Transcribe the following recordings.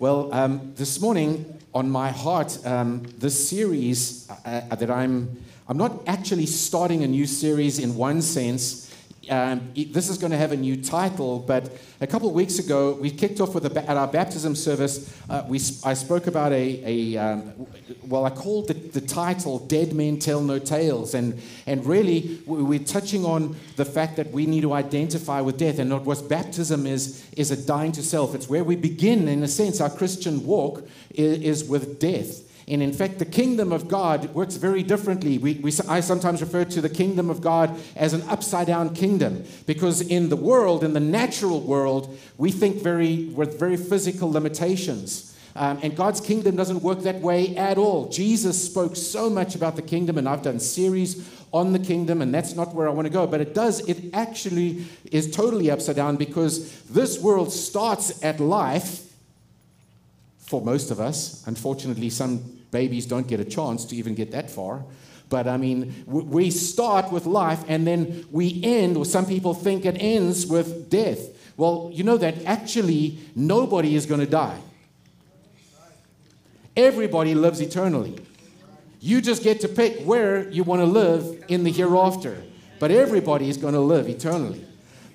Well, um, this morning on my heart, um, this series uh, uh, that I'm, I'm not actually starting a new series in one sense. Um, this is going to have a new title, but a couple of weeks ago, we kicked off with a, at our baptism service. Uh, we, I spoke about a, a um, well, I called the, the title "Dead Men Tell No Tales," and and really we- we're touching on the fact that we need to identify with death, and what baptism is is a dying to self. It's where we begin, in a sense, our Christian walk is, is with death. And in fact, the kingdom of God works very differently. We, we, I sometimes refer to the kingdom of God as an upside down kingdom because in the world, in the natural world, we think very with very physical limitations. Um, and God's kingdom doesn't work that way at all. Jesus spoke so much about the kingdom, and I've done series on the kingdom, and that's not where I want to go. But it does, it actually is totally upside down because this world starts at life for most of us. Unfortunately, some babies don't get a chance to even get that far. But I mean, we start with life and then we end, or some people think it ends with death. Well, you know that actually nobody is going to die. Everybody lives eternally. You just get to pick where you want to live in the hereafter. But everybody is going to live eternally.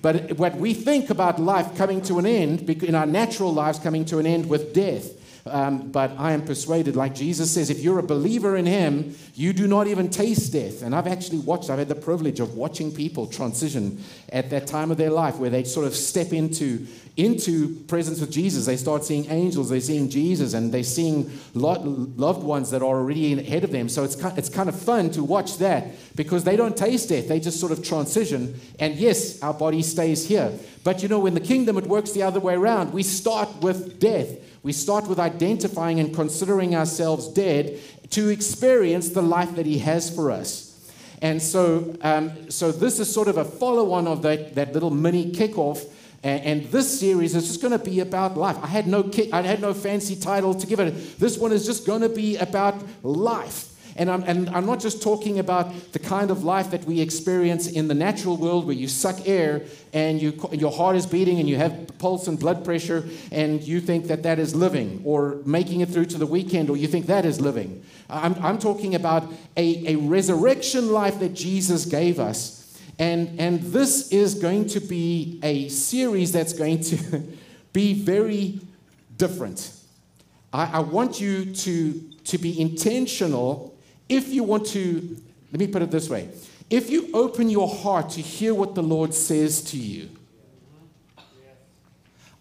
But what we think about life coming to an end, in our natural lives coming to an end with death. Um, but I am persuaded, like Jesus says, if you're a believer in Him, you do not even taste death. And I've actually watched, I've had the privilege of watching people transition at that time of their life where they sort of step into, into presence with Jesus. They start seeing angels, they're seeing Jesus, and they're seeing lo- loved ones that are already ahead of them. So it's it's kind of fun to watch that because they don't taste death, they just sort of transition. And yes, our body stays here. But you know, in the kingdom, it works the other way around. We start with death. We start with identifying and considering ourselves dead to experience the life that He has for us. And so, um, so this is sort of a follow-on of that, that little mini kickoff. And, and this series is just going to be about life. I had no kick, I had no fancy title to give it. This one is just going to be about life. And I'm, and I'm not just talking about the kind of life that we experience in the natural world where you suck air and you, your heart is beating and you have pulse and blood pressure and you think that that is living or making it through to the weekend or you think that is living. I'm, I'm talking about a, a resurrection life that Jesus gave us. And, and this is going to be a series that's going to be very different. I, I want you to, to be intentional if you want to, let me put it this way if you open your heart to hear what the Lord says to you,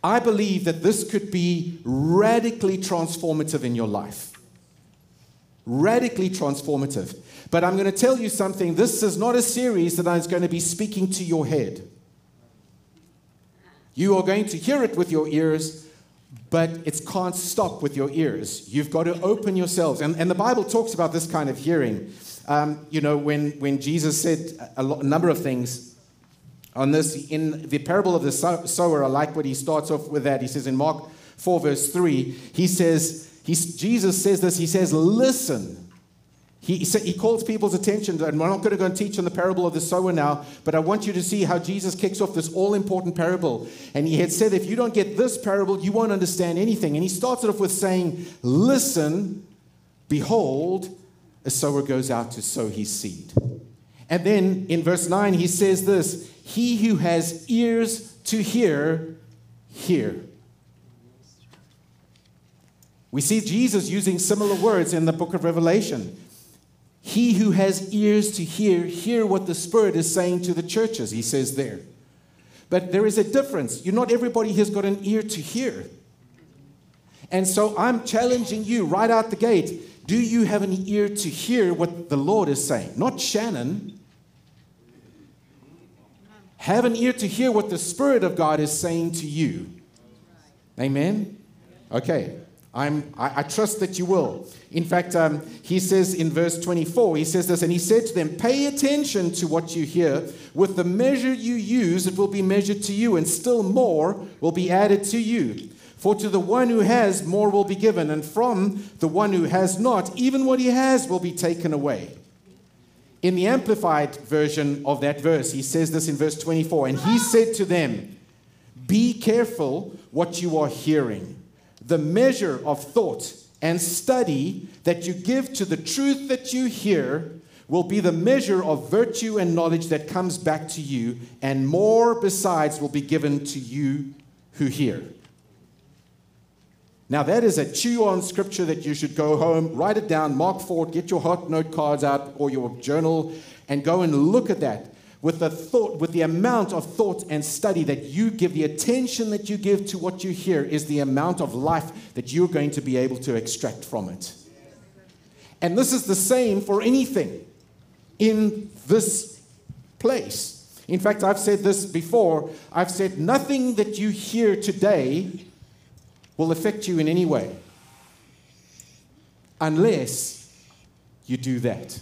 I believe that this could be radically transformative in your life. Radically transformative. But I'm going to tell you something this is not a series that is going to be speaking to your head. You are going to hear it with your ears, but it can't stop with your ears. You've got to open yourselves. And, and the Bible talks about this kind of hearing. Um, you know, when, when Jesus said a, lot, a number of things on this, in the parable of the sower, I like what he starts off with that. He says in Mark 4, verse 3, he says, he's, Jesus says this, he says, Listen. He, sa- he calls people's attention, and we're not going to go and teach on the parable of the sower now, but I want you to see how Jesus kicks off this all important parable. And he had said, if you don't get this parable, you won't understand anything. And he starts it off with saying, Listen, behold, a sower goes out to sow his seed. And then in verse 9, he says this He who has ears to hear, hear. We see Jesus using similar words in the book of Revelation. He who has ears to hear, hear what the Spirit is saying to the churches, he says there. But there is a difference. You not everybody has got an ear to hear. And so I'm challenging you right out the gate. Do you have an ear to hear what the Lord is saying? Not Shannon. Have an ear to hear what the Spirit of God is saying to you. Amen? Okay. I'm, I, I trust that you will. In fact, um, he says in verse 24, he says this, and he said to them, Pay attention to what you hear. With the measure you use, it will be measured to you, and still more will be added to you. For to the one who has, more will be given, and from the one who has not, even what he has will be taken away. In the Amplified version of that verse, he says this in verse 24, and he said to them, Be careful what you are hearing. The measure of thought and study that you give to the truth that you hear will be the measure of virtue and knowledge that comes back to you, and more besides will be given to you who hear. Now, that is a chew on scripture that you should go home, write it down, mark for it, get your hot note cards out or your journal, and go and look at that with the thought, with the amount of thought and study that you give, the attention that you give to what you hear is the amount of life that you're going to be able to extract from it. And this is the same for anything in this place. In fact, I've said this before. I've said nothing that you hear today will affect you in any way unless you do that.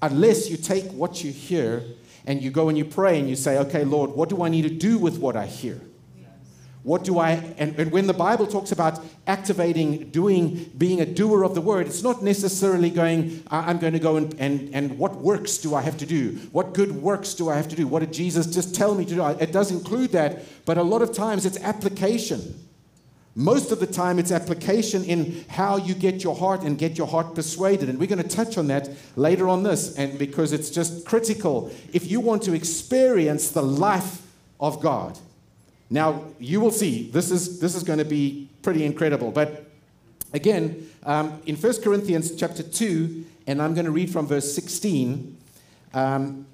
Unless you take what you hear and you go and you pray and you say, okay, Lord, what do I need to do with what I hear? What do I, and, and, when the Bible talks about activating, doing, being a doer of the word, it's not necessarily going, I'm going to go and, and, and what works do I have to do? What good works do I have to do? What did Jesus just tell me to do? It does include that, but a lot of times it's application. Most of the time, it's application in how you get your heart and get your heart persuaded. And we're going to touch on that later on this, and because it's just critical. If you want to experience the life of God, now you will see this is this is going to be pretty incredible. But again, um, in 1 Corinthians chapter 2, and I'm going to read from verse 16. Um,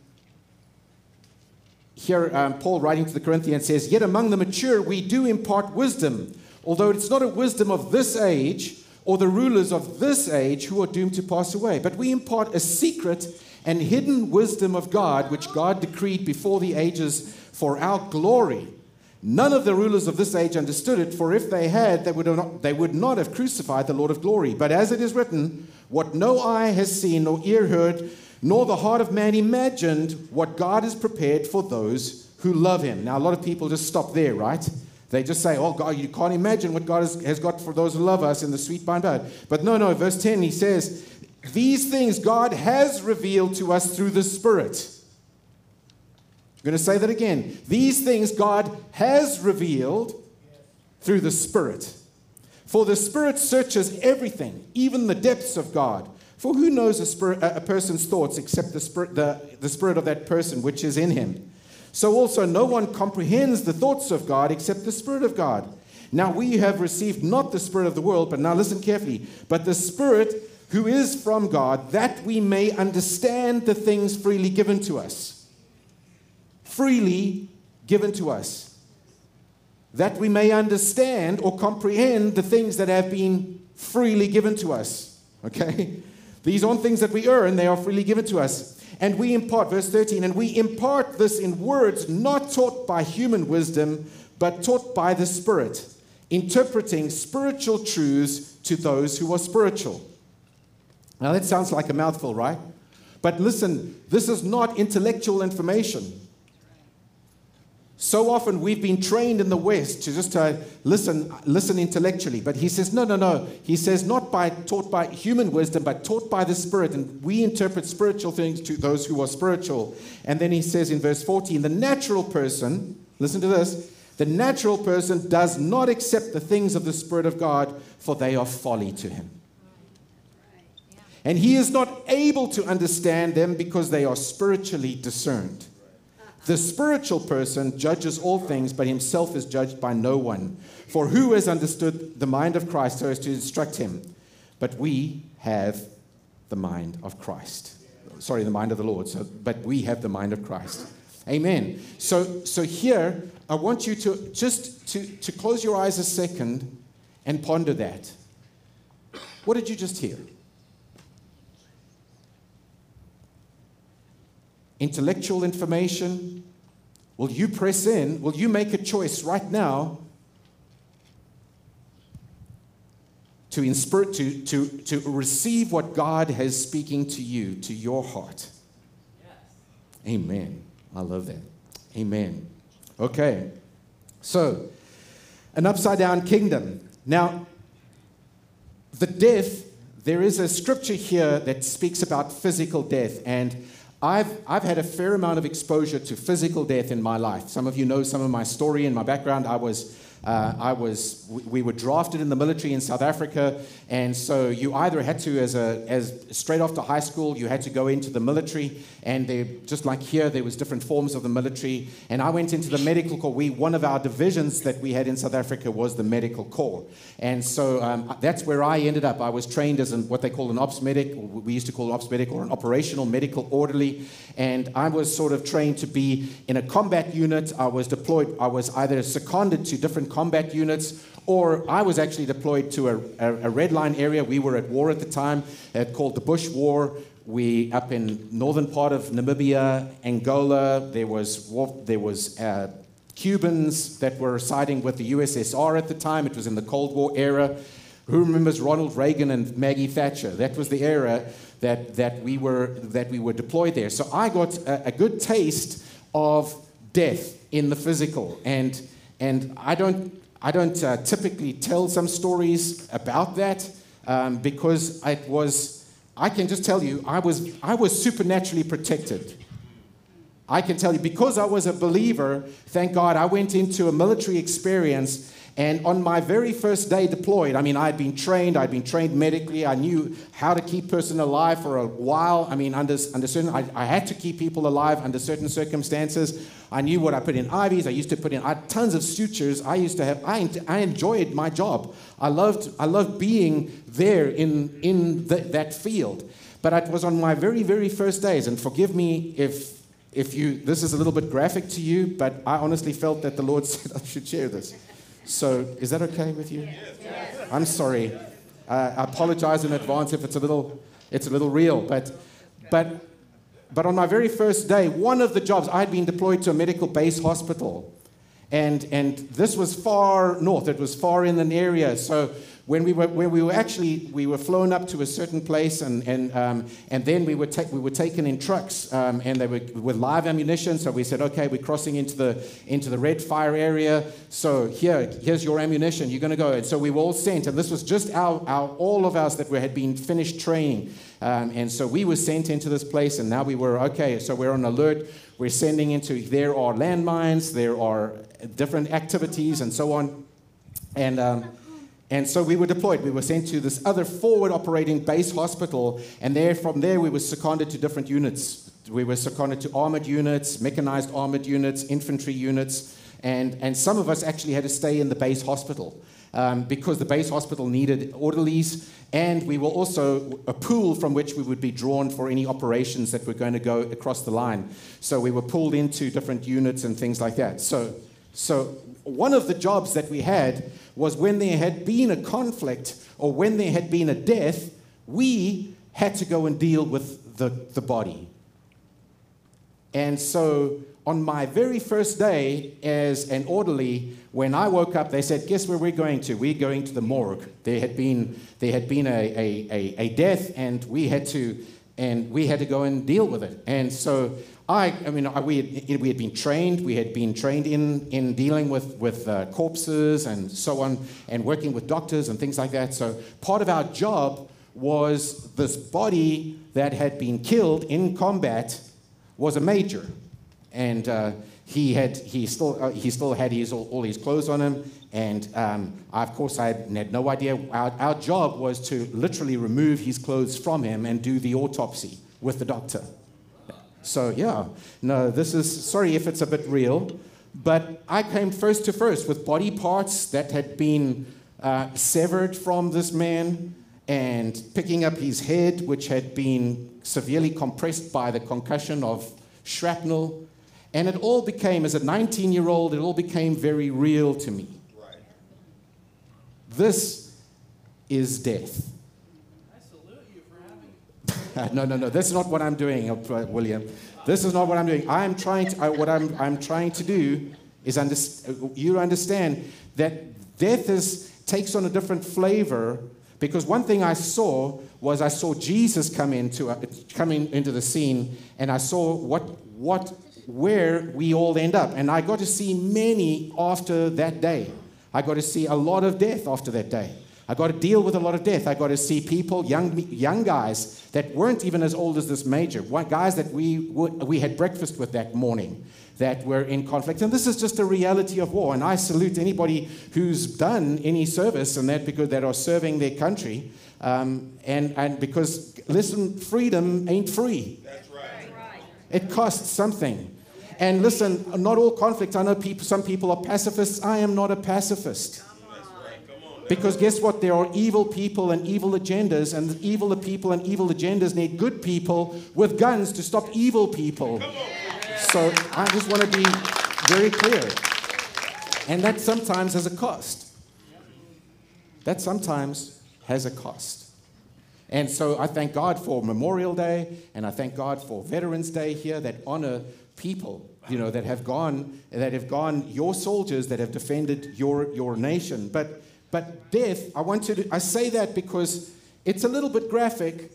here, um, Paul writing to the Corinthians says, Yet among the mature we do impart wisdom although it's not a wisdom of this age or the rulers of this age who are doomed to pass away, but we impart a secret and hidden wisdom of God, which God decreed before the ages for our glory. None of the rulers of this age understood it, for if they had, they would, not, they would not have crucified the Lord of glory. But as it is written, what no eye has seen, nor ear heard, nor the heart of man imagined, what God has prepared for those who love him. Now, a lot of people just stop there, right? They just say, oh, God, you can't imagine what God has, has got for those who love us in the sweet by. But no, no, verse 10, he says, These things God has revealed to us through the Spirit. I'm going to say that again. These things God has revealed through the Spirit. For the Spirit searches everything, even the depths of God. For who knows a, spirit, a person's thoughts except the spirit, the, the spirit of that person which is in him? So also no one comprehends the thoughts of God except the Spirit of God. Now we have received not the Spirit of the world, but now listen carefully, but the Spirit who is from God, that we may understand the things freely given to us. Freely given to us. That we may understand or comprehend the things that have been freely given to us. Okay? These aren't things that we earn, they are freely given to us. And we impart, verse 13, and we impart this in words not taught by human wisdom, but taught by the Spirit, interpreting spiritual truths to those who are spiritual. Now that sounds like a mouthful, right? But listen, this is not intellectual information. So often we've been trained in the West to just uh, listen, listen intellectually. But he says, no, no, no. He says, not by taught by human wisdom, but taught by the Spirit. And we interpret spiritual things to those who are spiritual. And then he says in verse 14, the natural person, listen to this, the natural person does not accept the things of the Spirit of God, for they are folly to him. And he is not able to understand them because they are spiritually discerned. The spiritual person judges all things, but himself is judged by no one. For who has understood the mind of Christ so as to instruct him? But we have the mind of Christ. Sorry, the mind of the Lord. So, but we have the mind of Christ. Amen. So, so here, I want you to just to, to close your eyes a second and ponder that. What did you just hear? Intellectual information? Will you press in? Will you make a choice right now to, inspire, to, to, to receive what God has speaking to you, to your heart? Yes. Amen. I love that. Amen. Okay. So, an upside down kingdom. Now, the death, there is a scripture here that speaks about physical death. And I've, I've had a fair amount of exposure to physical death in my life. Some of you know some of my story and my background. I was uh, I was, we were drafted in the military in South Africa, and so you either had to, as a, as straight after high school, you had to go into the military, and they, just like here, there was different forms of the military. And I went into the medical corps. We, one of our divisions that we had in South Africa was the medical corps, and so um, that's where I ended up. I was trained as an, what they call an ops medic, we used to call an ops medic, or an operational medical orderly, and I was sort of trained to be in a combat unit. I was deployed. I was either seconded to different combat units, or I was actually deployed to a, a, a red line area. We were at war at the time, uh, called the Bush War. We up in northern part of Namibia, Angola. There was there was uh, Cubans that were siding with the USSR at the time. It was in the Cold War era. Who remembers Ronald Reagan and Maggie Thatcher? That was the era that, that, we, were, that we were deployed there. So I got a, a good taste of death in the physical. And and I don't, I don't uh, typically tell some stories about that um, because it was, I can just tell you, I was, I was supernaturally protected. I can tell you, because I was a believer, thank God, I went into a military experience and on my very first day deployed, I mean, I'd been trained, I'd been trained medically, I knew how to keep person alive for a while. I mean, under, under certain, I, I had to keep people alive under certain circumstances. I knew what I put in IVs, I used to put in I, tons of sutures. I used to have, I, I enjoyed my job. I loved, I loved being there in, in the, that field. But it was on my very, very first days, and forgive me if, if you, this is a little bit graphic to you, but I honestly felt that the Lord said I should share this. So, is that okay with you? Yes. I'm sorry. Uh, I apologize in advance if it's a little, it's a little real. But, but, but on my very first day, one of the jobs, I had been deployed to a medical base hospital. And, and this was far north, it was far in an area. So when we were, when we were actually, we were flown up to a certain place and, and, um, and then we were, ta- we were taken in trucks um, and they were with live ammunition. So we said, okay, we're crossing into the, into the red fire area. So here, here's your ammunition. You're going to go. And so we were all sent. And this was just our, our all of us that had been finished training. Um, and so we were sent into this place and now we were, okay, so we're on alert. We're sending into, there are landmines, there are different activities and so on. And, um, and so we were deployed. We were sent to this other forward operating base hospital, and there, from there, we were seconded to different units. We were seconded to armored units, mechanized armored units, infantry units, and, and some of us actually had to stay in the base hospital um, because the base hospital needed orderlies, and we were also a pool from which we would be drawn for any operations that were going to go across the line. So we were pulled into different units and things like that. So, so one of the jobs that we had was when there had been a conflict or when there had been a death, we had to go and deal with the, the body. And so on my very first day as an orderly, when I woke up, they said, Guess where we're going to? We're going to the morgue. There had been, there had been a, a, a, a death, and we had to and we had to go and deal with it. And so I, I mean, we had, we had been trained, we had been trained in, in dealing with, with uh, corpses and so on, and working with doctors and things like that. So part of our job was this body that had been killed in combat was a major. And uh, he, had, he, still, uh, he still had his, all, all his clothes on him, and um, I, of course, I had no idea. Our, our job was to literally remove his clothes from him and do the autopsy with the doctor. So, yeah, no, this is, sorry if it's a bit real, but I came first to first with body parts that had been uh, severed from this man and picking up his head, which had been severely compressed by the concussion of shrapnel. And it all became, as a 19 year old, it all became very real to me. This is death. no, no, no. This is not what I'm doing, uh, William. This is not what I'm doing. I'm trying to, uh, what I'm, I'm trying to do is under, you understand that death is, takes on a different flavor because one thing I saw was I saw Jesus come into, uh, coming into the scene and I saw what, what, where we all end up. And I got to see many after that day. I got to see a lot of death after that day. I got to deal with a lot of death. I got to see people, young, young guys that weren't even as old as this major, guys that we, we had breakfast with that morning that were in conflict. And this is just a reality of war. And I salute anybody who's done any service and that because that are serving their country. Um, and, and because, listen, freedom ain't free. That's right. It costs something. And listen, not all conflict. I know people, some people are pacifists. I am not a pacifist. Because guess what? There are evil people and evil agendas, and evil people and evil agendas need good people with guns to stop evil people. So I just want to be very clear. And that sometimes has a cost. That sometimes has a cost. And so I thank God for Memorial Day, and I thank God for Veterans Day here that honor people, you know, that have gone, that have gone, your soldiers that have defended your, your nation. But, but death, I want to, I say that because it's a little bit graphic,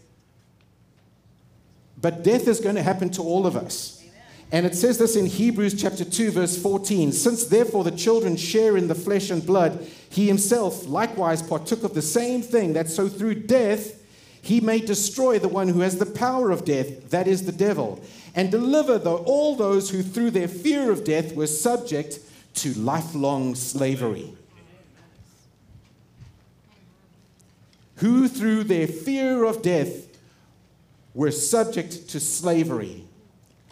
but death is going to happen to all of us. And it says this in Hebrews chapter 2, verse 14. Since therefore the children share in the flesh and blood, he himself likewise partook of the same thing, that so through death he may destroy the one who has the power of death, that is the devil, and deliver the, all those who through their fear of death were subject to lifelong slavery. Who through their fear of death were subject to slavery.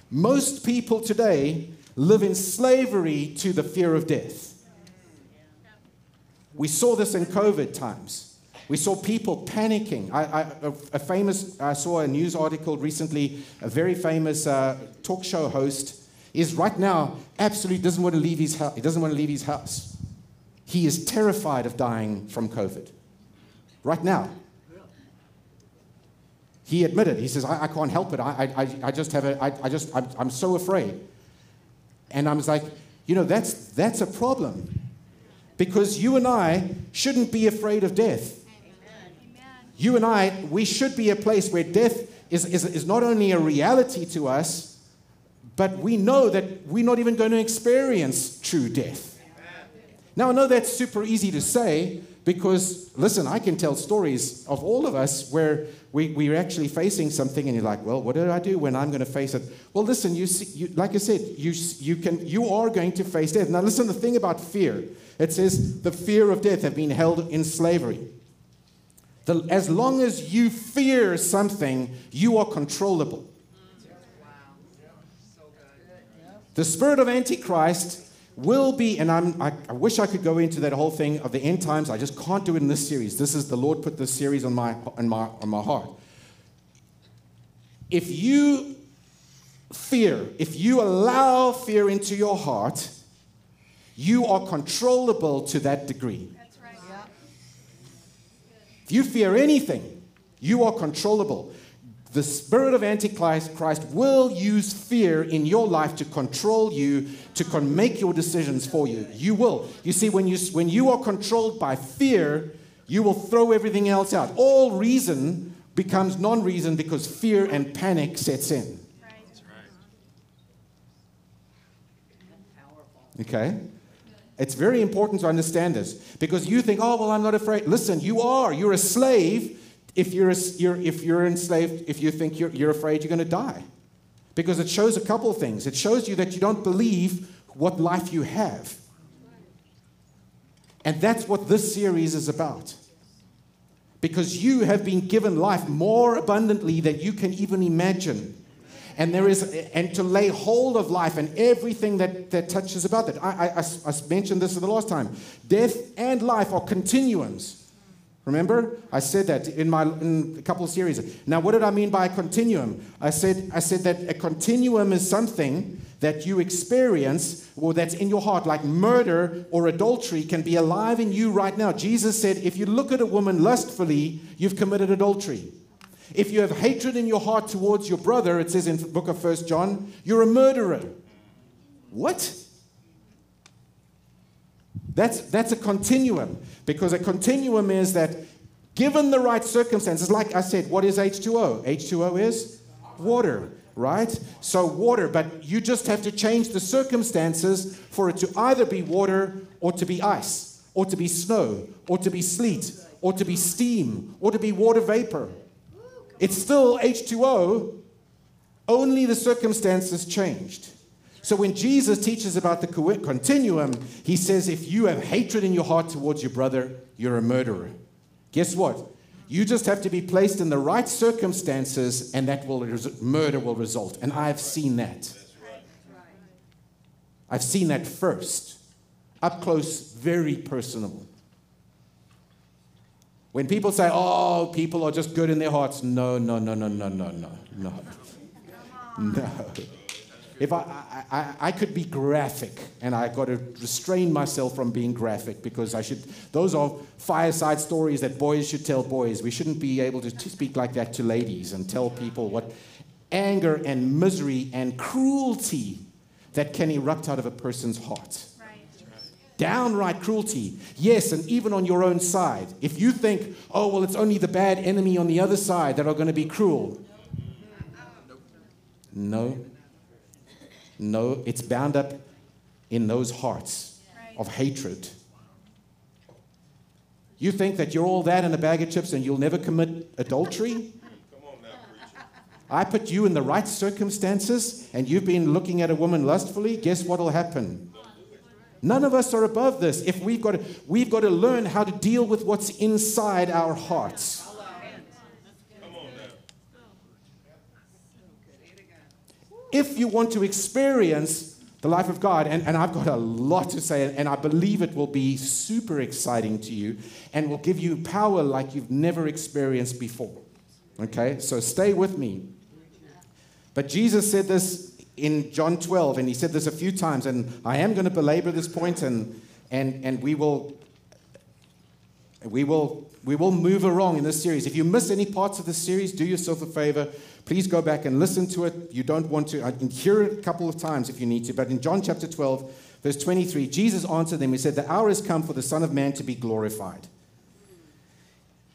Most people today live in slavery to the fear of death. We saw this in COVID times. We saw people panicking. I, I, a, famous, I saw a news article recently, a very famous uh, talk show host is right now absolutely doesn't want to leave his house. He doesn't want to leave his house. He is terrified of dying from COVID. Right now. He admitted, he says, I, I can't help it. I, I, I just have a, I, I just, I'm, I'm so afraid. And I was like, you know, that's, that's a problem. Because you and I shouldn't be afraid of death. Amen. You and I, we should be a place where death is, is, is not only a reality to us, but we know that we're not even going to experience true death. Now, I know that's super easy to say because, listen, I can tell stories of all of us where we, we're actually facing something and you're like, well, what do I do when I'm going to face it? Well, listen, you, see, you like I said, you, you, can, you are going to face death. Now, listen, the thing about fear, it says the fear of death have been held in slavery. The, as long as you fear something, you are controllable. The spirit of Antichrist will be, and I'm, I, I, wish I could go into that whole thing of the end times. I just can't do it in this series. This is the Lord put this series on my, on my, on my heart. If you fear, if you allow fear into your heart, you are controllable to that degree. That's right. Yeah. If you fear anything, you are controllable the spirit of Antichrist Christ will use fear in your life to control you, to con- make your decisions for you. You will. You see, when you, when you are controlled by fear, you will throw everything else out. All reason becomes non reason because fear and panic sets in. Okay? It's very important to understand this because you think, oh, well, I'm not afraid. Listen, you are. You're a slave if you're, you're, if you're enslaved, if you think you're, you're afraid you're going to die. Because it shows a couple of things. It shows you that you don't believe what life you have. And that's what this series is about. Because you have been given life more abundantly than you can even imagine. And there is, and to lay hold of life and everything that, that touches about it. I, I, I mentioned this the last time. Death and life are continuums. Remember? I said that in my in a couple of series. Now, what did I mean by a continuum? I said, I said that a continuum is something that you experience or that's in your heart, like murder or adultery, can be alive in you right now. Jesus said, if you look at a woman lustfully, you've committed adultery. If you have hatred in your heart towards your brother, it says in the book of First John, you're a murderer. What? That's, that's a continuum because a continuum is that given the right circumstances, like I said, what is H2O? H2O is water, right? So, water, but you just have to change the circumstances for it to either be water or to be ice or to be snow or to be sleet or to be steam or to be water vapor. It's still H2O, only the circumstances changed. So when Jesus teaches about the continuum, he says if you have hatred in your heart towards your brother, you're a murderer. Guess what? You just have to be placed in the right circumstances, and that will murder will result. And I've seen that. I've seen that first, up close, very personal. When people say, "Oh, people are just good in their hearts," no, no, no, no, no, no, no, no, no. If I, I, I could be graphic, and I got to restrain myself from being graphic because I should. Those are fireside stories that boys should tell boys. We shouldn't be able to, to speak like that to ladies and tell people what anger and misery and cruelty that can erupt out of a person's heart. Downright cruelty. Yes, and even on your own side. If you think, oh, well, it's only the bad enemy on the other side that are going to be cruel. No. No, it's bound up in those hearts of hatred. You think that you're all that in a bag of chips and you'll never commit adultery? I put you in the right circumstances and you've been looking at a woman lustfully, guess what will happen? None of us are above this. If we've got to, we've got to learn how to deal with what's inside our hearts. If you want to experience the life of God, and, and I've got a lot to say, and I believe it will be super exciting to you and will give you power like you've never experienced before. Okay, so stay with me. But Jesus said this in John 12, and he said this a few times, and I am going to belabor this point, and, and, and we will. We will, we will move along in this series. If you miss any parts of the series, do yourself a favor Please go back and listen to it. You don't want to, I can hear it a couple of times if you need to. But in John chapter 12, verse 23, Jesus answered them. He said, The hour has come for the Son of Man to be glorified.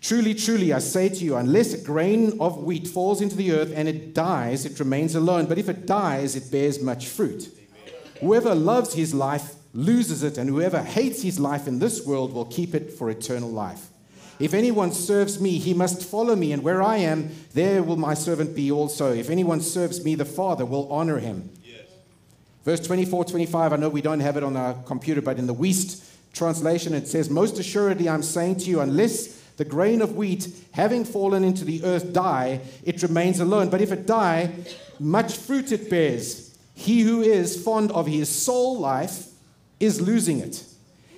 Truly, truly, I say to you, unless a grain of wheat falls into the earth and it dies, it remains alone. But if it dies, it bears much fruit. Whoever loves his life loses it, and whoever hates his life in this world will keep it for eternal life. If anyone serves me, he must follow me, and where I am, there will my servant be also. If anyone serves me, the Father will honor him. Yes. Verse 24, 25, I know we don't have it on our computer, but in the Wuest translation, it says, Most assuredly, I'm saying to you, unless the grain of wheat, having fallen into the earth, die, it remains alone. But if it die, much fruit it bears. He who is fond of his soul life is losing it.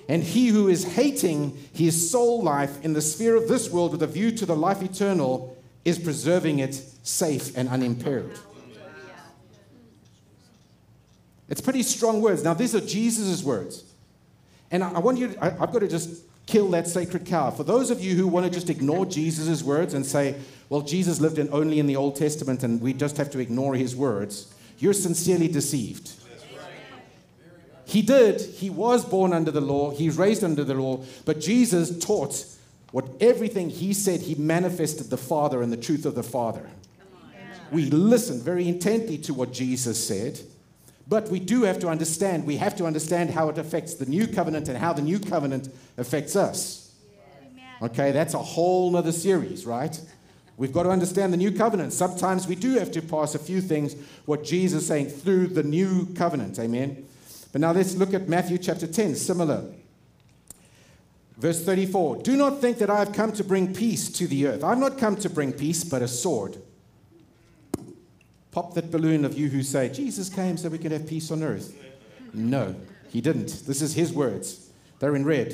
And he who is hating his soul life in the sphere of this world with a view to the life eternal is preserving it safe and unimpaired. It's pretty strong words. Now, these are Jesus' words. And I want you, to, I, I've got to just kill that sacred cow. For those of you who want to just ignore Jesus' words and say, well, Jesus lived in only in the Old Testament and we just have to ignore his words, you're sincerely deceived. He did. He was born under the law. He's raised under the law. But Jesus taught what everything he said, he manifested the Father and the truth of the Father. We listen very intently to what Jesus said. But we do have to understand, we have to understand how it affects the new covenant and how the new covenant affects us. Okay, that's a whole other series, right? We've got to understand the new covenant. Sometimes we do have to pass a few things, what Jesus is saying through the new covenant. Amen. But now let's look at Matthew chapter 10, similar. Verse 34 Do not think that I have come to bring peace to the earth. I've not come to bring peace, but a sword. Pop that balloon of you who say, Jesus came so we can have peace on earth. No, he didn't. This is his words. They're in red.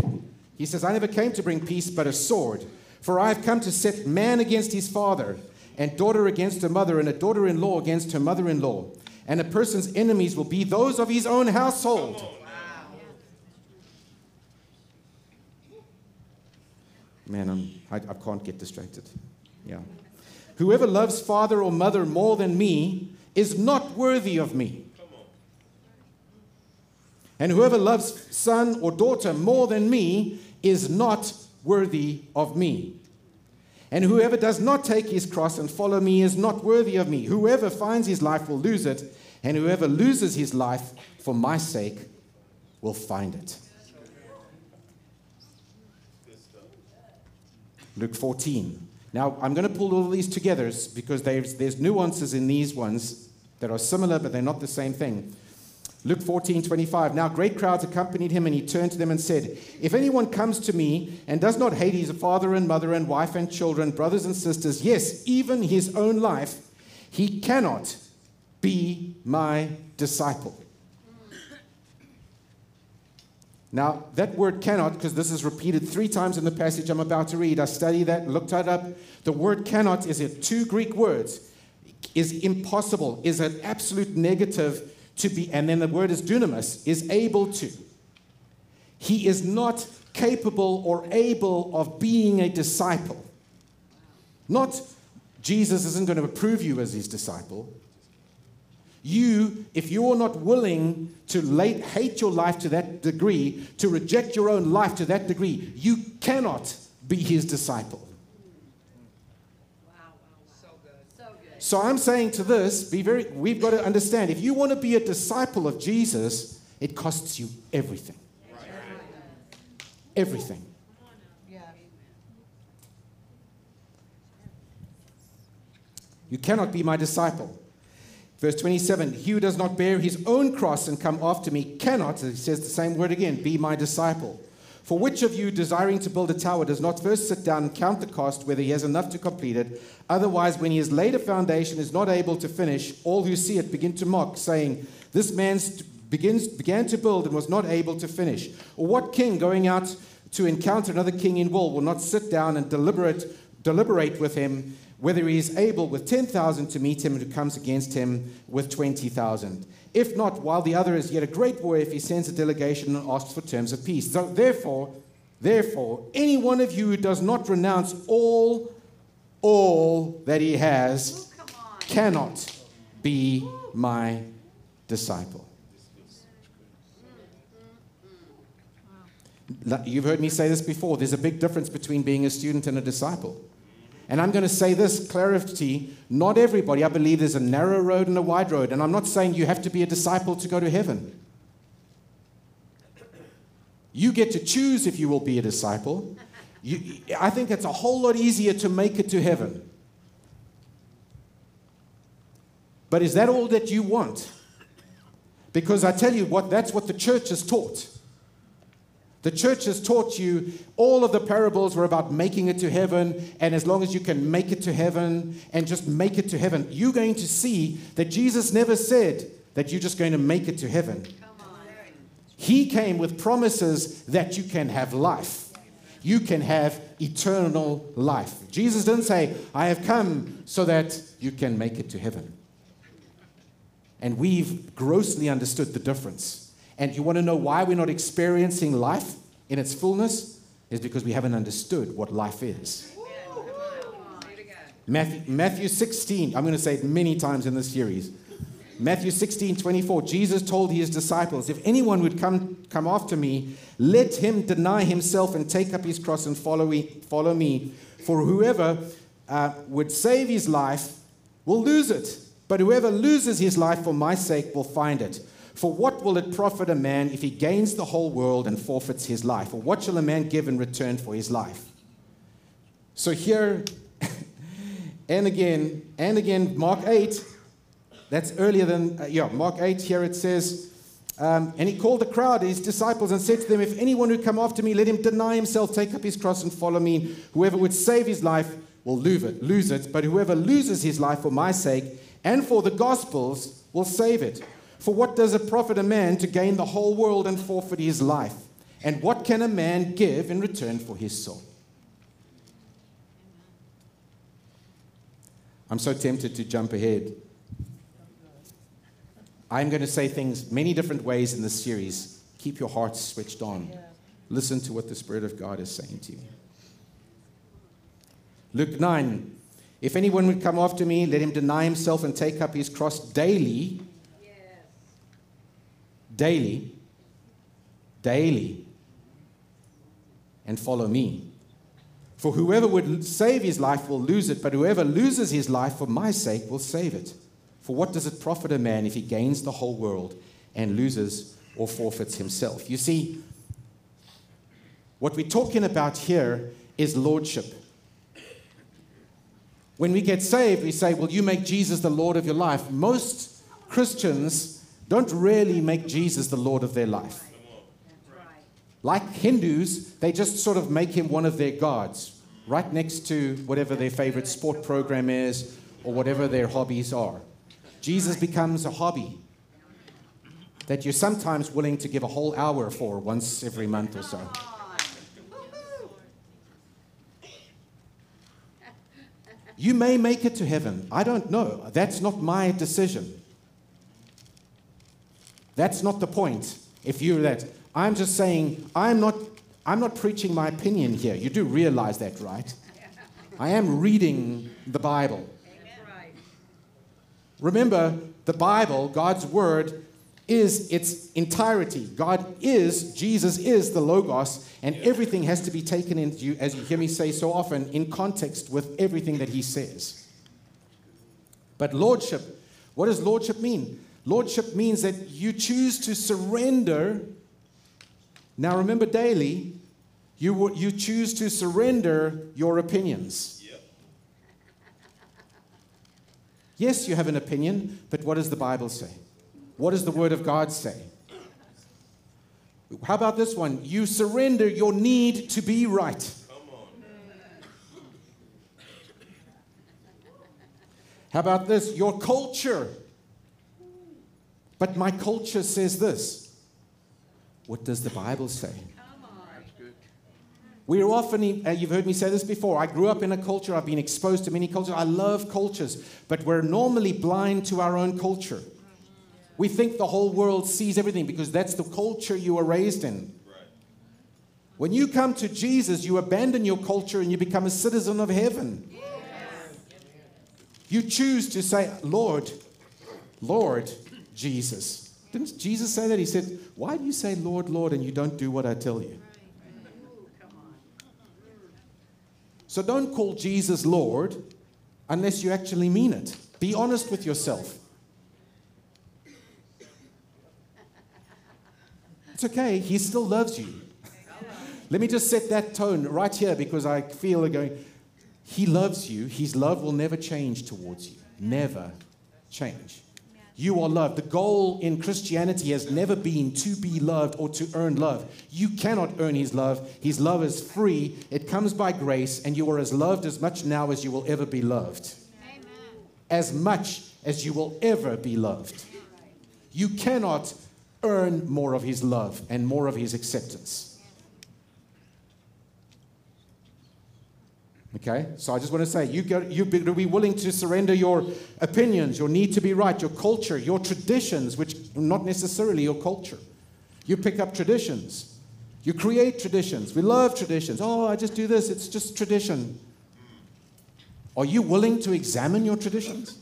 He says, I never came to bring peace, but a sword. For I have come to set man against his father, and daughter against her mother, and a daughter in law against her mother in law and a person's enemies will be those of his own household. Man, I'm, I, I can't get distracted. Yeah. Whoever loves father or mother more than me is not worthy of me. And whoever loves son or daughter more than me is not worthy of me. And whoever does not take his cross and follow me is not worthy of me. Whoever finds his life will lose it, and whoever loses his life for my sake will find it. Luke 14. Now, I'm going to pull all these together because there's, there's nuances in these ones that are similar, but they're not the same thing. Luke 14, 25. Now great crowds accompanied him, and he turned to them and said, If anyone comes to me and does not hate his father and mother and wife and children, brothers and sisters, yes, even his own life, he cannot be my disciple. Now, that word cannot, because this is repeated three times in the passage I'm about to read. I studied that, looked it up. The word cannot is in two Greek words. Is impossible, is an absolute negative to be, and then the word is dunamis, is able to. He is not capable or able of being a disciple. Not Jesus isn't going to approve you as his disciple. You, if you're not willing to late, hate your life to that degree, to reject your own life to that degree, you cannot be his disciple. So I'm saying to this, be very, we've got to understand if you want to be a disciple of Jesus, it costs you everything. Everything. You cannot be my disciple. Verse 27 He who does not bear his own cross and come after me cannot, he says the same word again, be my disciple. For which of you, desiring to build a tower, does not first sit down and count the cost, whether he has enough to complete it? Otherwise, when he has laid a foundation, is not able to finish, all who see it begin to mock, saying, This man begins, began to build and was not able to finish. Or what king going out to encounter another king in war will not sit down and deliberate, deliberate with him whether he is able with 10,000 to meet him who comes against him with 20,000? If not, while the other is yet a great war, if he sends a delegation and asks for terms of peace. So therefore, therefore, any one of you who does not renounce all, all that he has oh, cannot be my disciple. Mm, mm, mm. You've heard me say this before. There's a big difference between being a student and a disciple. And I'm going to say this clarity not everybody, I believe there's a narrow road and a wide road. And I'm not saying you have to be a disciple to go to heaven. You get to choose if you will be a disciple. You, I think it's a whole lot easier to make it to heaven. But is that all that you want? Because I tell you what, that's what the church has taught. The church has taught you all of the parables were about making it to heaven, and as long as you can make it to heaven and just make it to heaven, you're going to see that Jesus never said that you're just going to make it to heaven. He came with promises that you can have life. You can have eternal life. Jesus didn't say, I have come so that you can make it to heaven. And we've grossly understood the difference. And you want to know why we're not experiencing life in its fullness? Is because we haven't understood what life is. Matthew, Matthew 16, I'm going to say it many times in this series. Matthew 16, 24, Jesus told his disciples, If anyone would come, come after me, let him deny himself and take up his cross and follow me. Follow me. For whoever uh, would save his life will lose it, but whoever loses his life for my sake will find it. For what will it profit a man if he gains the whole world and forfeits his life? Or what shall a man give in return for his life? So here, and again, and again, Mark 8, that's earlier than, uh, yeah, Mark 8, here it says, um, and he called the crowd, his disciples, and said to them, If anyone would come after me, let him deny himself, take up his cross, and follow me. Whoever would save his life will lose it, lose it, but whoever loses his life for my sake and for the gospel's will save it. For what does it profit a man to gain the whole world and forfeit his life? And what can a man give in return for his soul? I'm so tempted to jump ahead. I'm going to say things many different ways in this series. Keep your hearts switched on. Listen to what the Spirit of God is saying to you. Luke 9 If anyone would come after me, let him deny himself and take up his cross daily daily, daily, and follow me. For whoever would save his life will lose it, but whoever loses his life for my sake will save it. For what does it profit a man if he gains the whole world and loses or forfeits himself? You see, what we're talking about here is lordship. When we get saved, we say, Will you make Jesus the Lord of your life? Most Christians don't really make Jesus the Lord of their life. Like Hindus, they just sort of make him one of their gods, right next to whatever their favorite sport program is or whatever their hobbies are. Jesus becomes a hobby that you're sometimes willing to give a whole hour for once every month or so. You may make it to heaven. I don't know. That's not my decision. That's not the point. If you're that, I'm just saying, I'm not, I'm not preaching my opinion here. You do realize that, right? I am reading the Bible. Remember, the Bible, God's Word, is its entirety. God is, Jesus is the Logos, and everything has to be taken into, as you hear me say so often, in context with everything that He says. But Lordship, what does Lordship mean? Lordship means that you choose to surrender. Now, remember daily, you, you choose to surrender your opinions. Yes, you have an opinion, but what does the Bible say? What does the Word of God say? How about this one? You surrender your need to be right. How about this? Your culture. But my culture says this. What does the Bible say? We're often, uh, you've heard me say this before. I grew up in a culture, I've been exposed to many cultures. I love cultures, but we're normally blind to our own culture. We think the whole world sees everything because that's the culture you were raised in. When you come to Jesus, you abandon your culture and you become a citizen of heaven. You choose to say, Lord, Lord Jesus. Didn't Jesus say that? He said, Why do you say Lord, Lord, and you don't do what I tell you? So don't call Jesus Lord unless you actually mean it. Be honest with yourself. It's okay, He still loves you. Let me just set that tone right here because I feel it going. He loves you. His love will never change towards you. Never change. You are loved. The goal in Christianity has never been to be loved or to earn love. You cannot earn His love. His love is free, it comes by grace, and you are as loved as much now as you will ever be loved. Amen. As much as you will ever be loved. You cannot earn more of His love and more of His acceptance. Okay, so I just want to say you got you to be willing to surrender your opinions, your need to be right, your culture, your traditions, which not necessarily your culture. You pick up traditions. You create traditions. We love traditions. Oh, I just do this. It's just tradition. Are you willing to examine your traditions?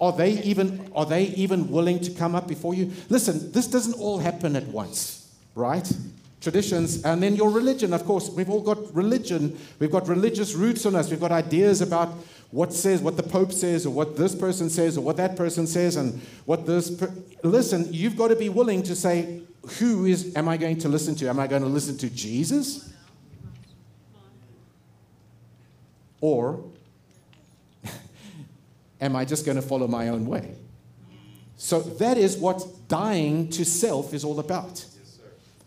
Are they even, are they even willing to come up before you? Listen, this doesn't all happen at once, right? Traditions, and then your religion, of course. We've all got religion. We've got religious roots on us. We've got ideas about what says, what the Pope says, or what this person says, or what that person says, and what this. Per- Listen, you've got to be willing to say, who is am I going to listen to? Am I going to listen to Jesus? Or am I just going to follow my own way? So that is what dying to self is all about.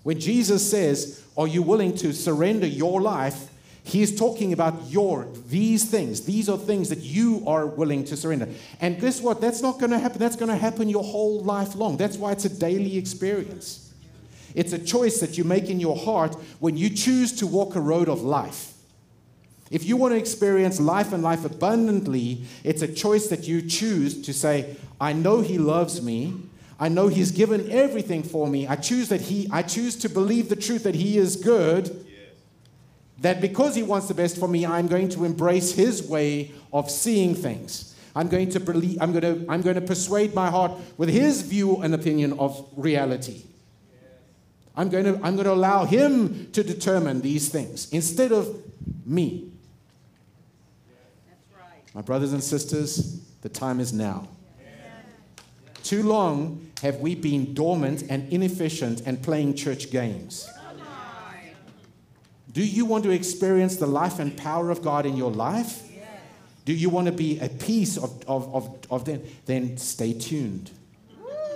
When Jesus says, Are you willing to surrender your life? He is talking about your, these things. These are things that you are willing to surrender. And guess what? That's not going to happen. That's going to happen your whole life long. That's why it's a daily experience. It's a choice that you make in your heart when you choose to walk a road of life. If you want to experience life and life abundantly, it's a choice that you choose to say, I know He loves me. I know He's given everything for me. I choose that He, I choose to believe the truth that He is good. That because He wants the best for me, I'm going to embrace His way of seeing things. I'm going to believe, I'm going to, I'm going to persuade my heart with His view and opinion of reality. I'm going, to, I'm going to allow him to determine these things instead of me. My brothers and sisters, the time is now. Too long have we been dormant and inefficient and playing church games. Do you want to experience the life and power of God in your life? Do you want to be a piece of, of, of, of them? Then stay tuned.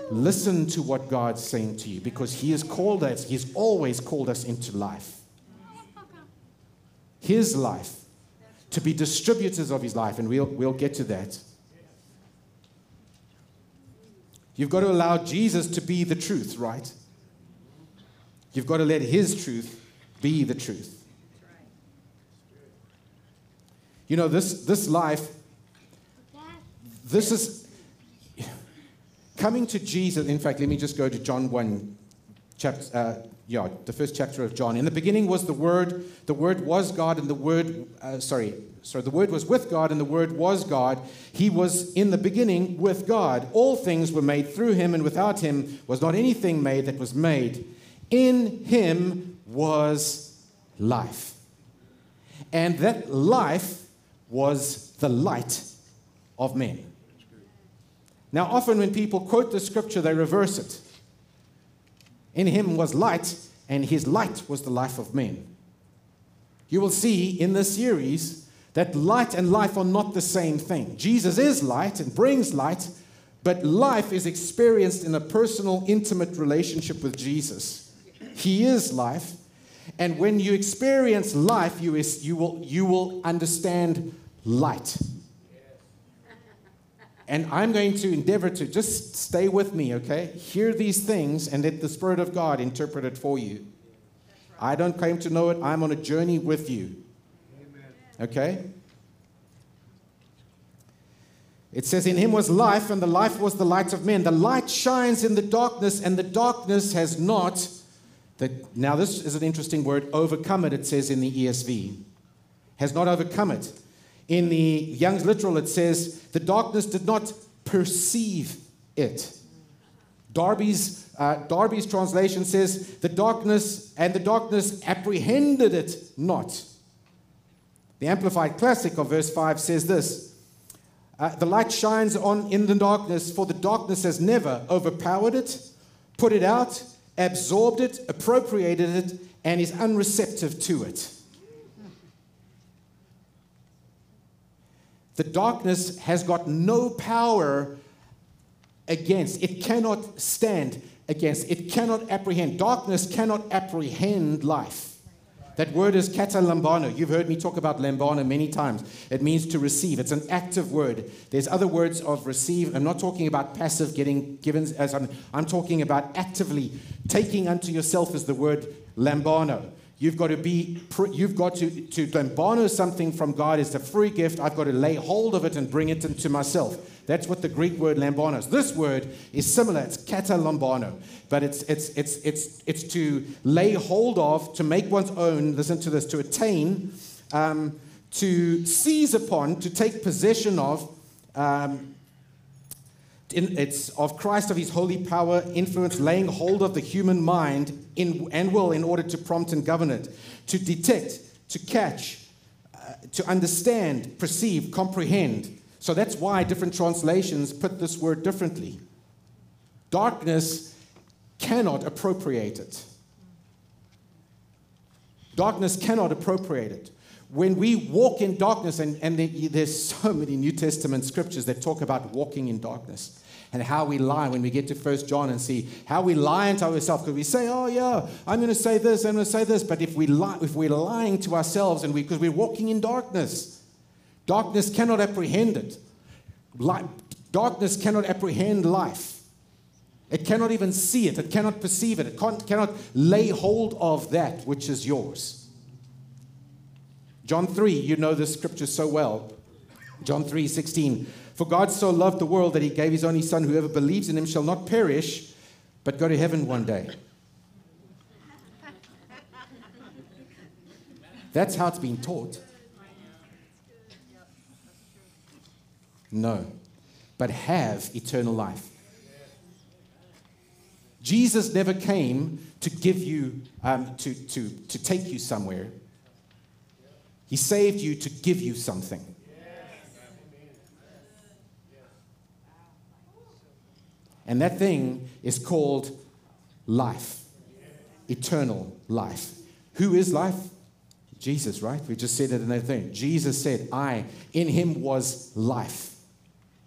Listen to what God's saying to you because He has called us, He's always called us into life. His life, to be distributors of His life, and we'll, we'll get to that. You've got to allow Jesus to be the truth, right? You've got to let His truth be the truth. You know, this, this life, this is coming to Jesus. In fact, let me just go to John 1, chapter, uh, yeah, the first chapter of John. In the beginning was the Word, the Word was God, and the Word, uh, sorry, sorry, the Word was with God, and the Word was God. He was in the beginning with God. All things were made through him, and without him was not anything made that was made. In him was life. And that life was the light of men. Now, often when people quote the scripture, they reverse it. In him was light, and his light was the life of men. You will see in this series that light and life are not the same thing. Jesus is light and brings light, but life is experienced in a personal, intimate relationship with Jesus. He is life, and when you experience life, you, is, you, will, you will understand light. And I'm going to endeavor to just stay with me, okay? Hear these things and let the Spirit of God interpret it for you. I don't claim to know it, I'm on a journey with you. Okay? It says, In him was life, and the life was the light of men. The light shines in the darkness, and the darkness has not that, now, this is an interesting word, overcome it, it says in the ESV. Has not overcome it. In the Young's Literal, it says, the darkness did not perceive it. Darby's, uh, Darby's translation says, the darkness and the darkness apprehended it not. The Amplified Classic of verse 5 says this uh, The light shines on in the darkness, for the darkness has never overpowered it, put it out, absorbed it, appropriated it, and is unreceptive to it. The darkness has got no power against, it cannot stand against, it cannot apprehend. Darkness cannot apprehend life. That word is kata lambano. You've heard me talk about lambano many times. It means to receive. It's an active word. There's other words of receive. I'm not talking about passive getting given as I'm, I'm talking about actively taking unto yourself is the word lambano. You've got to be, you've got to, to lambano something from God is a free gift. I've got to lay hold of it and bring it into myself. That's what the Greek word lambano is. This word is similar. It's kata lambano, but it's, it's, it's, it's, it's to lay hold of, to make one's own, listen to this, to attain, um, to seize upon, to take possession of, um, it's of Christ, of his holy power, influence, laying hold of the human mind in, and will in order to prompt and govern it, to detect, to catch, uh, to understand, perceive, comprehend, so that's why different translations put this word differently. Darkness cannot appropriate it. Darkness cannot appropriate it. When we walk in darkness, and, and there's so many New Testament scriptures that talk about walking in darkness and how we lie when we get to First John and see how we lie into ourselves because we say, "Oh yeah, I'm going to say this, I'm going to say this," but if we lie, if we're lying to ourselves and we because we're walking in darkness, Darkness cannot apprehend it. Light, darkness cannot apprehend life. It cannot even see it. It cannot perceive it. It cannot lay hold of that which is yours. John 3, you know this scripture so well. John 3 16. For God so loved the world that he gave his only Son. Whoever believes in him shall not perish, but go to heaven one day. That's how it's been taught. No, but have eternal life. Jesus never came to give you, um, to, to, to take you somewhere. He saved you to give you something. And that thing is called life, eternal life. Who is life? Jesus, right? We just said it in that thing. Jesus said, I, in him was life.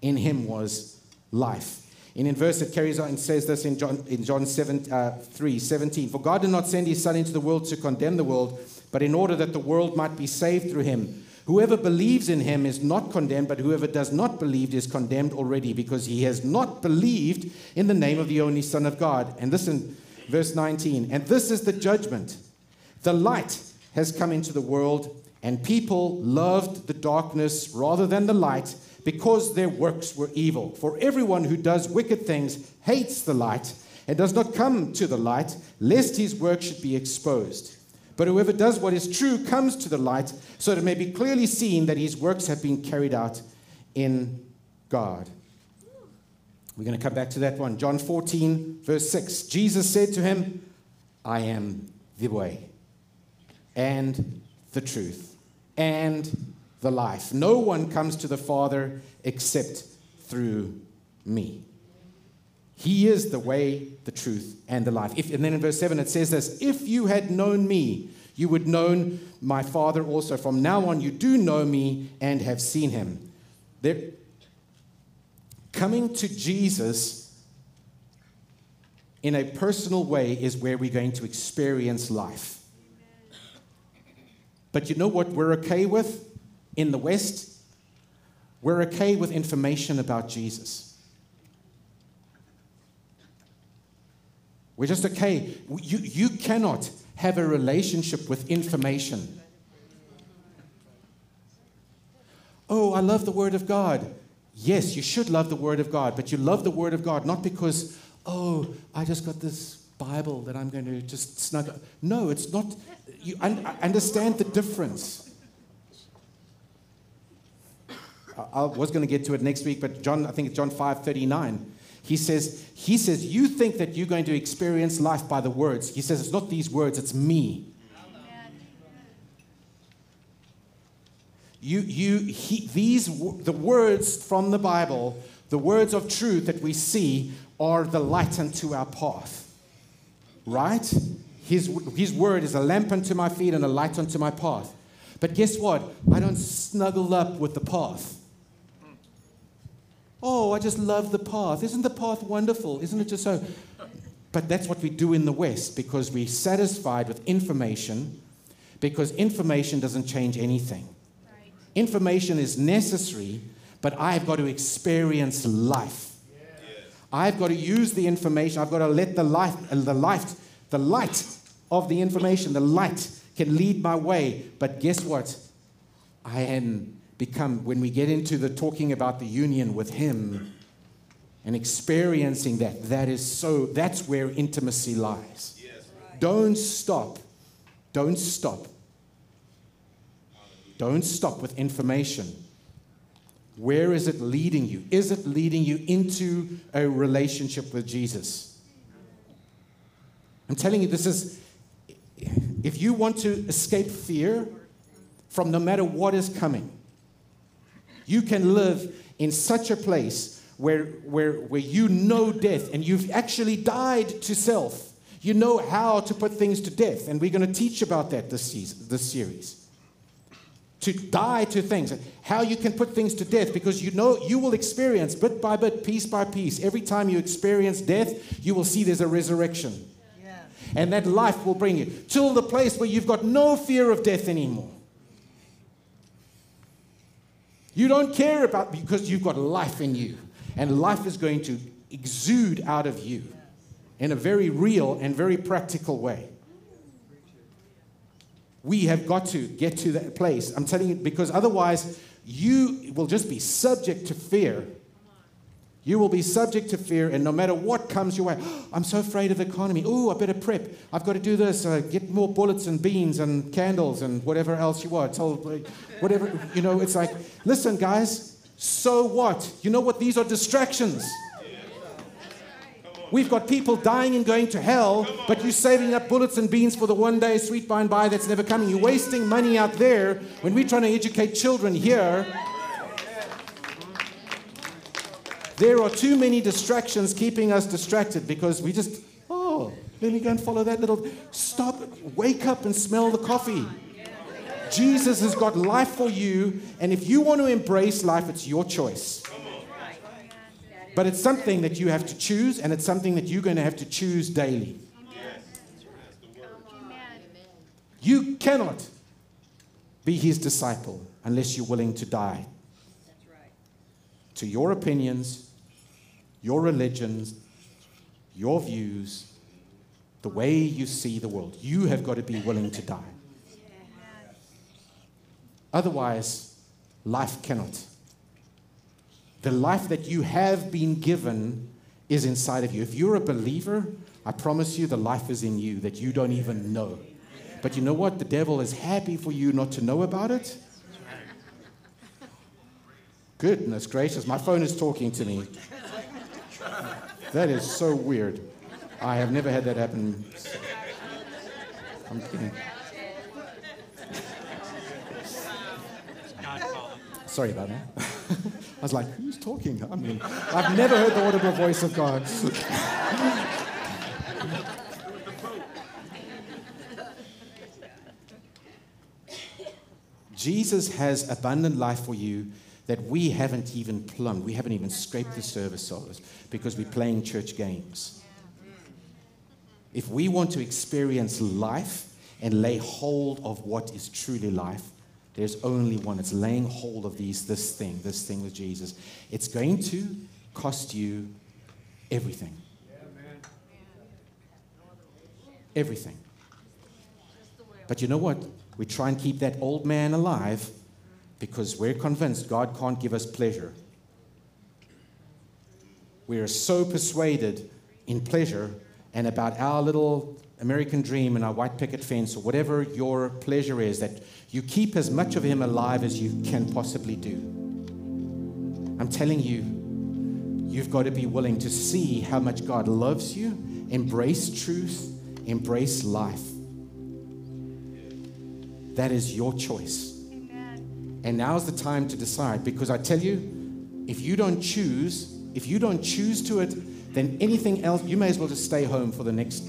In him was life. And in verse it carries on and says this in John, in John 7, uh, 3 17. For God did not send his Son into the world to condemn the world, but in order that the world might be saved through him. Whoever believes in him is not condemned, but whoever does not believe is condemned already because he has not believed in the name of the only Son of God. And listen, verse 19. And this is the judgment. The light has come into the world, and people loved the darkness rather than the light because their works were evil. For everyone who does wicked things hates the light and does not come to the light, lest his work should be exposed. But whoever does what is true comes to the light, so that it may be clearly seen that his works have been carried out in God. We're going to come back to that one. John 14, verse 6. Jesus said to him, I am the way and the truth and the life. No one comes to the Father except through me. He is the way, the truth, and the life. If, and then in verse 7 it says this If you had known me, you would known my Father also. From now on, you do know me and have seen him. There, coming to Jesus in a personal way is where we're going to experience life. But you know what we're okay with in the West? We're okay with information about Jesus. We're just okay. You, you cannot have a relationship with information. Oh, I love the Word of God. Yes, you should love the Word of God, but you love the Word of God not because, oh, I just got this Bible that I'm going to just snug. No, it's not. You un- understand the difference. I was going to get to it next week, but John, I think it's John 5 39. He says, he says, You think that you're going to experience life by the words. He says, It's not these words, it's me. You, you, he, these, the words from the Bible, the words of truth that we see, are the light unto our path. Right? His, his word is a lamp unto my feet and a light unto my path. But guess what? I don't snuggle up with the path. Oh, I just love the path. Isn't the path wonderful? Isn't it just so? But that's what we do in the West because we're satisfied with information, because information doesn't change anything. Right. Information is necessary, but I've got to experience life. Yes. I've got to use the information. I've got to let the light, uh, the light, the light of the information, the light can lead my way. But guess what? I am become, when we get into the talking about the union with Him and experiencing that, that is so, that's where intimacy lies. Don't stop. Don't stop. Don't stop with information. Where is it leading you? Is it leading you into a relationship with Jesus? I'm telling you, this is, if you want to escape fear from no matter what is coming, you can live in such a place where, where, where you know death and you've actually died to self. You know how to put things to death. And we're going to teach about that this, season, this series. To die to things, how you can put things to death, because you know you will experience bit by bit, piece by piece. Every time you experience death, you will see there's a resurrection. Yeah. And that life will bring you till the place where you've got no fear of death anymore. You don't care about because you've got life in you, and life is going to exude out of you in a very real and very practical way. We have got to get to that place. I'm telling you, because otherwise, you will just be subject to fear you will be subject to fear, and no matter what comes your way, I'm so afraid of the economy. Oh, I better prep. I've got to do this. Uh, get more bullets and beans and candles and whatever else you want. Tell, whatever, you know, it's like, listen, guys, so what? You know what? These are distractions. We've got people dying and going to hell, but you're saving up bullets and beans for the one day sweet by and by that's never coming. You're wasting money out there when we're trying to educate children here There are too many distractions keeping us distracted because we just, oh, let me go and follow that little. Stop, wake up and smell the coffee. Jesus has got life for you, and if you want to embrace life, it's your choice. But it's something that you have to choose, and it's something that you're going to have to choose daily. You cannot be his disciple unless you're willing to die to your opinions, your religions, your views, the way you see the world. You have got to be willing to die. Otherwise, life cannot. The life that you have been given is inside of you. If you're a believer, I promise you the life is in you that you don't even know. But you know what? The devil is happy for you not to know about it. Goodness gracious, my phone is talking to me. That is so weird. I have never had that happen. I'm kidding. Sorry about that. I was like, who's talking? I mean, I've never heard the audible voice of God. Jesus has abundant life for you that we haven't even plumbed. We haven't even scraped the surface of because we're playing church games. If we want to experience life and lay hold of what is truly life, there's only one. It's laying hold of these, this thing, this thing with Jesus. It's going to cost you everything. Everything. But you know what? We try and keep that old man alive because we're convinced God can't give us pleasure. We are so persuaded in pleasure and about our little American dream and our white picket fence or whatever your pleasure is that you keep as much of Him alive as you can possibly do. I'm telling you, you've got to be willing to see how much God loves you, embrace truth, embrace life. That is your choice. And now's the time to decide because I tell you, if you don't choose, if you don't choose to it, then anything else, you may as well just stay home for the next,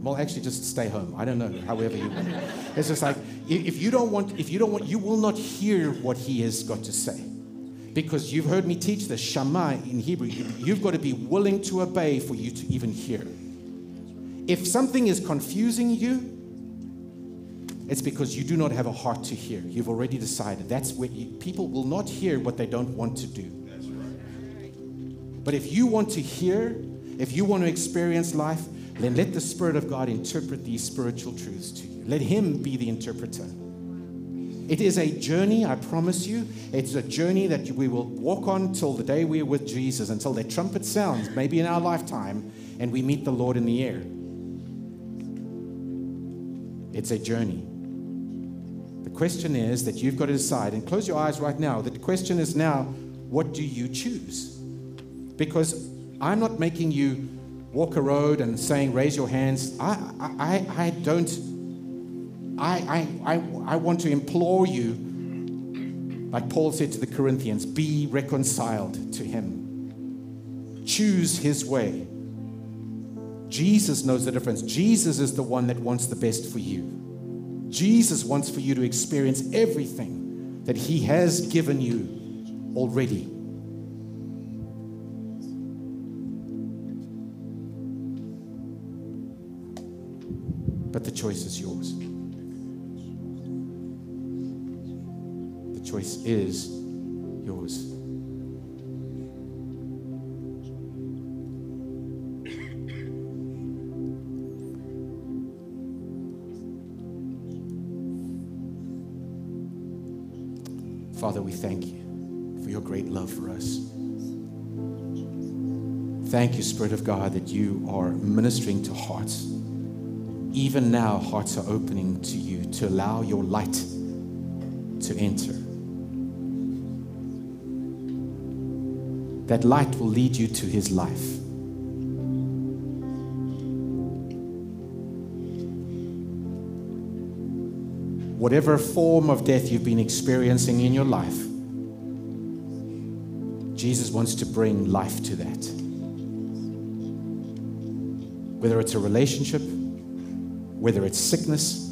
well, actually just stay home. I don't know, however you want. It's just like, if you don't want, if you don't want, you will not hear what he has got to say. Because you've heard me teach the Shema in Hebrew. You've got to be willing to obey for you to even hear. If something is confusing you, it's because you do not have a heart to hear. You've already decided. That's where you, people will not hear what they don't want to do. But if you want to hear, if you want to experience life, then let the Spirit of God interpret these spiritual truths to you. Let Him be the interpreter. It is a journey, I promise you. It's a journey that we will walk on till the day we are with Jesus, until that trumpet sounds, maybe in our lifetime, and we meet the Lord in the air. It's a journey. Question is that you've got to decide, and close your eyes right now. The question is now, what do you choose? because I'm not making you walk a road and saying, raise your hands. I, I, I don't, I, I, I, I want to implore you, like Paul said to the Corinthians, be reconciled to him. Choose his way. Jesus knows the difference. Jesus is the one that wants the best for you. Jesus wants for you to experience everything that he has given you already. But the choice is yours. The choice is thank you for your great love for us. Thank you, Spirit of God, that you are ministering to hearts even now, hearts are opening to you to allow your light to enter. That light will lead you to his life. Whatever form of death you've been experiencing in your life, Jesus wants to bring life to that. Whether it's a relationship, whether it's sickness,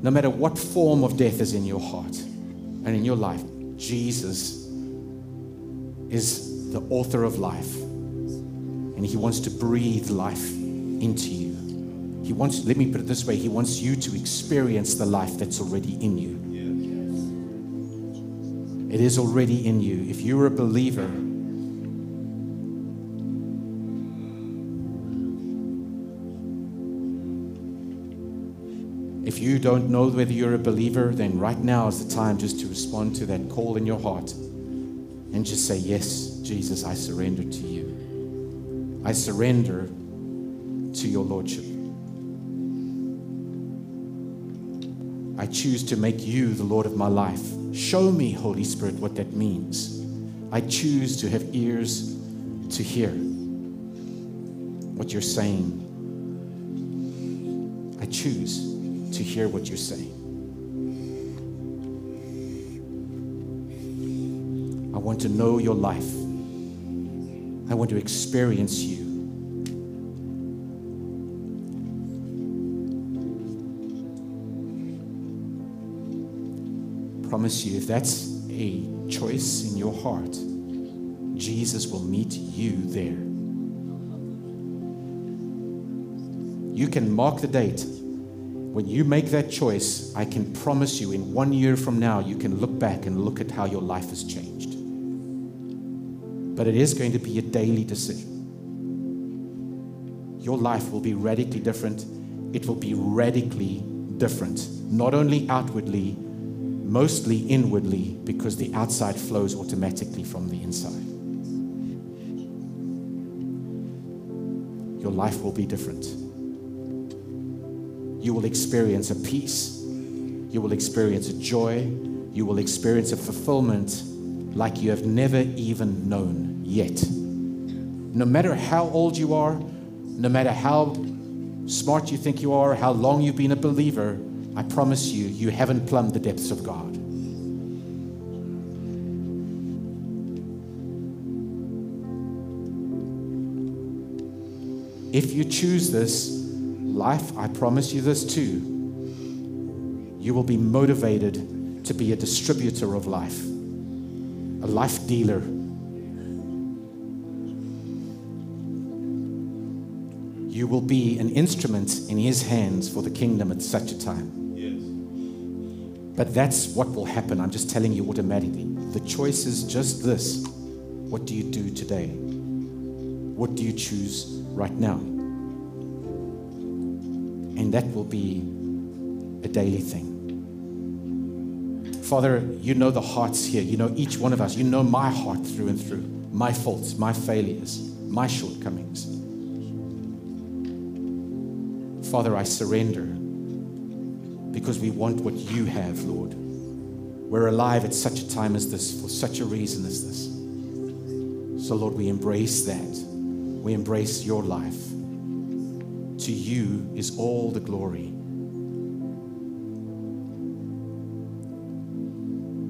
no matter what form of death is in your heart and in your life, Jesus is the author of life. And He wants to breathe life into you. He wants, let me put it this way, He wants you to experience the life that's already in you. It is already in you. If you're a believer, If you don't know whether you're a believer, then right now is the time just to respond to that call in your heart and just say, Yes, Jesus, I surrender to you. I surrender to your Lordship. I choose to make you the Lord of my life. Show me, Holy Spirit, what that means. I choose to have ears to hear what you're saying. I choose to hear what you're saying. I want to know your life. I want to experience you. Promise you, if that's a choice in your heart, Jesus will meet you there. You can mark the date when you make that choice, I can promise you in one year from now, you can look back and look at how your life has changed. But it is going to be a daily decision. Your life will be radically different. It will be radically different, not only outwardly, mostly inwardly, because the outside flows automatically from the inside. Your life will be different you will experience a peace, you will experience a joy, you will experience a fulfillment like you have never even known yet. No matter how old you are, no matter how smart you think you are, how long you've been a believer, I promise you, you haven't plumbed the depths of God. If you choose this, life, I promise you this too. You will be motivated to be a distributor of life, a life dealer. You will be an instrument in His hands for the kingdom at such a time. But that's what will happen. I'm just telling you automatically. The choice is just this what do you do today? What do you choose right now? And that will be a daily thing. Father, you know the hearts here. You know each one of us. You know my heart through and through, my faults, my failures, my shortcomings. Father, I surrender because we want what you have, Lord. We're alive at such a time as this for such a reason as this. So, Lord, we embrace that. We embrace your life. To you is all the glory.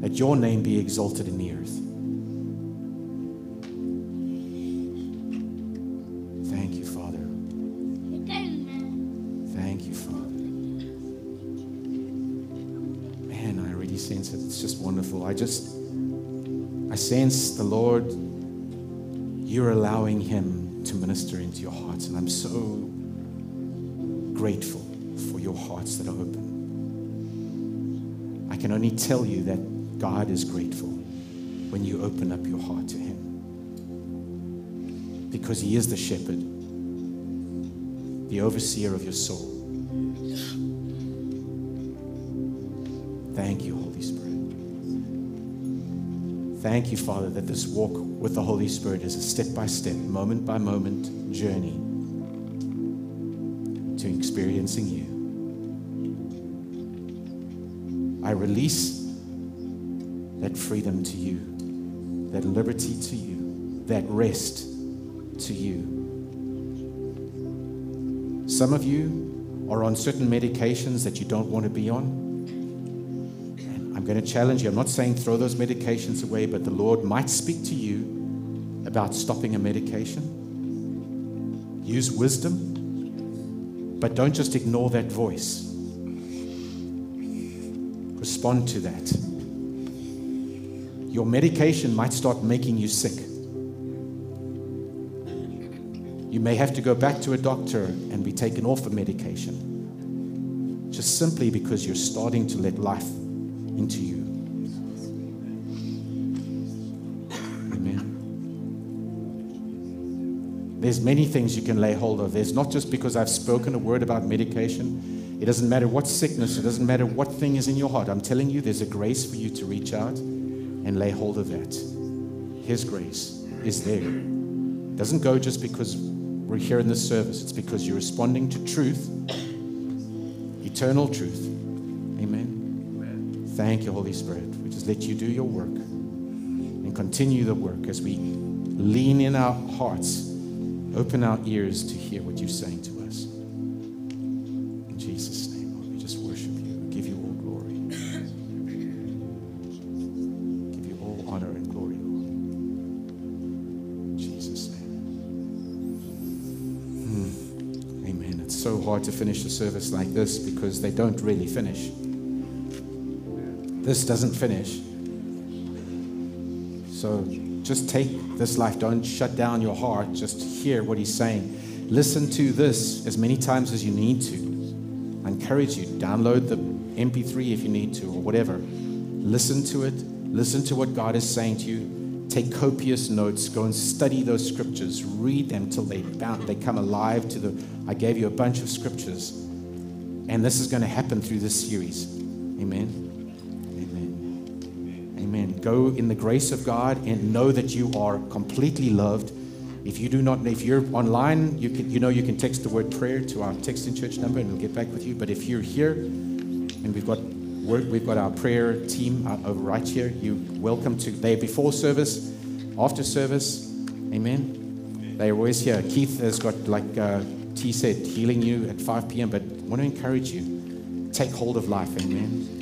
That your name be exalted in the earth. I sense it. It's just wonderful. I just, I sense the Lord, you're allowing Him to minister into your hearts. And I'm so grateful for your hearts that are open. I can only tell you that God is grateful when you open up your heart to Him. Because He is the shepherd, the overseer of your soul. Thank you. Thank you, Father, that this walk with the Holy Spirit is a step by step, moment by moment journey to experiencing you. I release that freedom to you, that liberty to you, that rest to you. Some of you are on certain medications that you don't want to be on. Going to challenge you. I'm not saying throw those medications away, but the Lord might speak to you about stopping a medication. Use wisdom but don't just ignore that voice. Respond to that. Your medication might start making you sick. You may have to go back to a doctor and be taken off a medication just simply because you're starting to let life into you. Amen. There's many things you can lay hold of. There's not just because I've spoken a word about medication. It doesn't matter what sickness, it doesn't matter what thing is in your heart. I'm telling you, there's a grace for you to reach out and lay hold of that. His grace is there. It doesn't go just because we're here in this service. It's because you're responding to truth, eternal truth. Thank you, Holy Spirit. We just let you do your work and continue the work as we lean in our hearts, open our ears to hear what you're saying to us. In Jesus' name, Lord, we just worship you. We give you all glory. give you all honor and glory, Lord. In Jesus' name. Hmm. Amen. It's so hard to finish a service like this because they don't really finish. This doesn't finish. So just take this life. Don't shut down your heart. Just hear what he's saying. Listen to this as many times as you need to. I encourage you, download the MP3 if you need to or whatever. Listen to it. Listen to what God is saying to you. Take copious notes. Go and study those scriptures. Read them till they, they come alive to the. I gave you a bunch of scriptures. And this is going to happen through this series. Amen. Go in the grace of God and know that you are completely loved. If you do not, if you're online, you can, you know, you can text the word prayer to our texting church number, and we'll get back with you. But if you're here, and we've got work, we've got our prayer team over right here. You welcome to. They before service, after service. Amen. They're always here. Keith has got like uh, T said, healing you at 5 p.m. But I want to encourage you, take hold of life. Amen.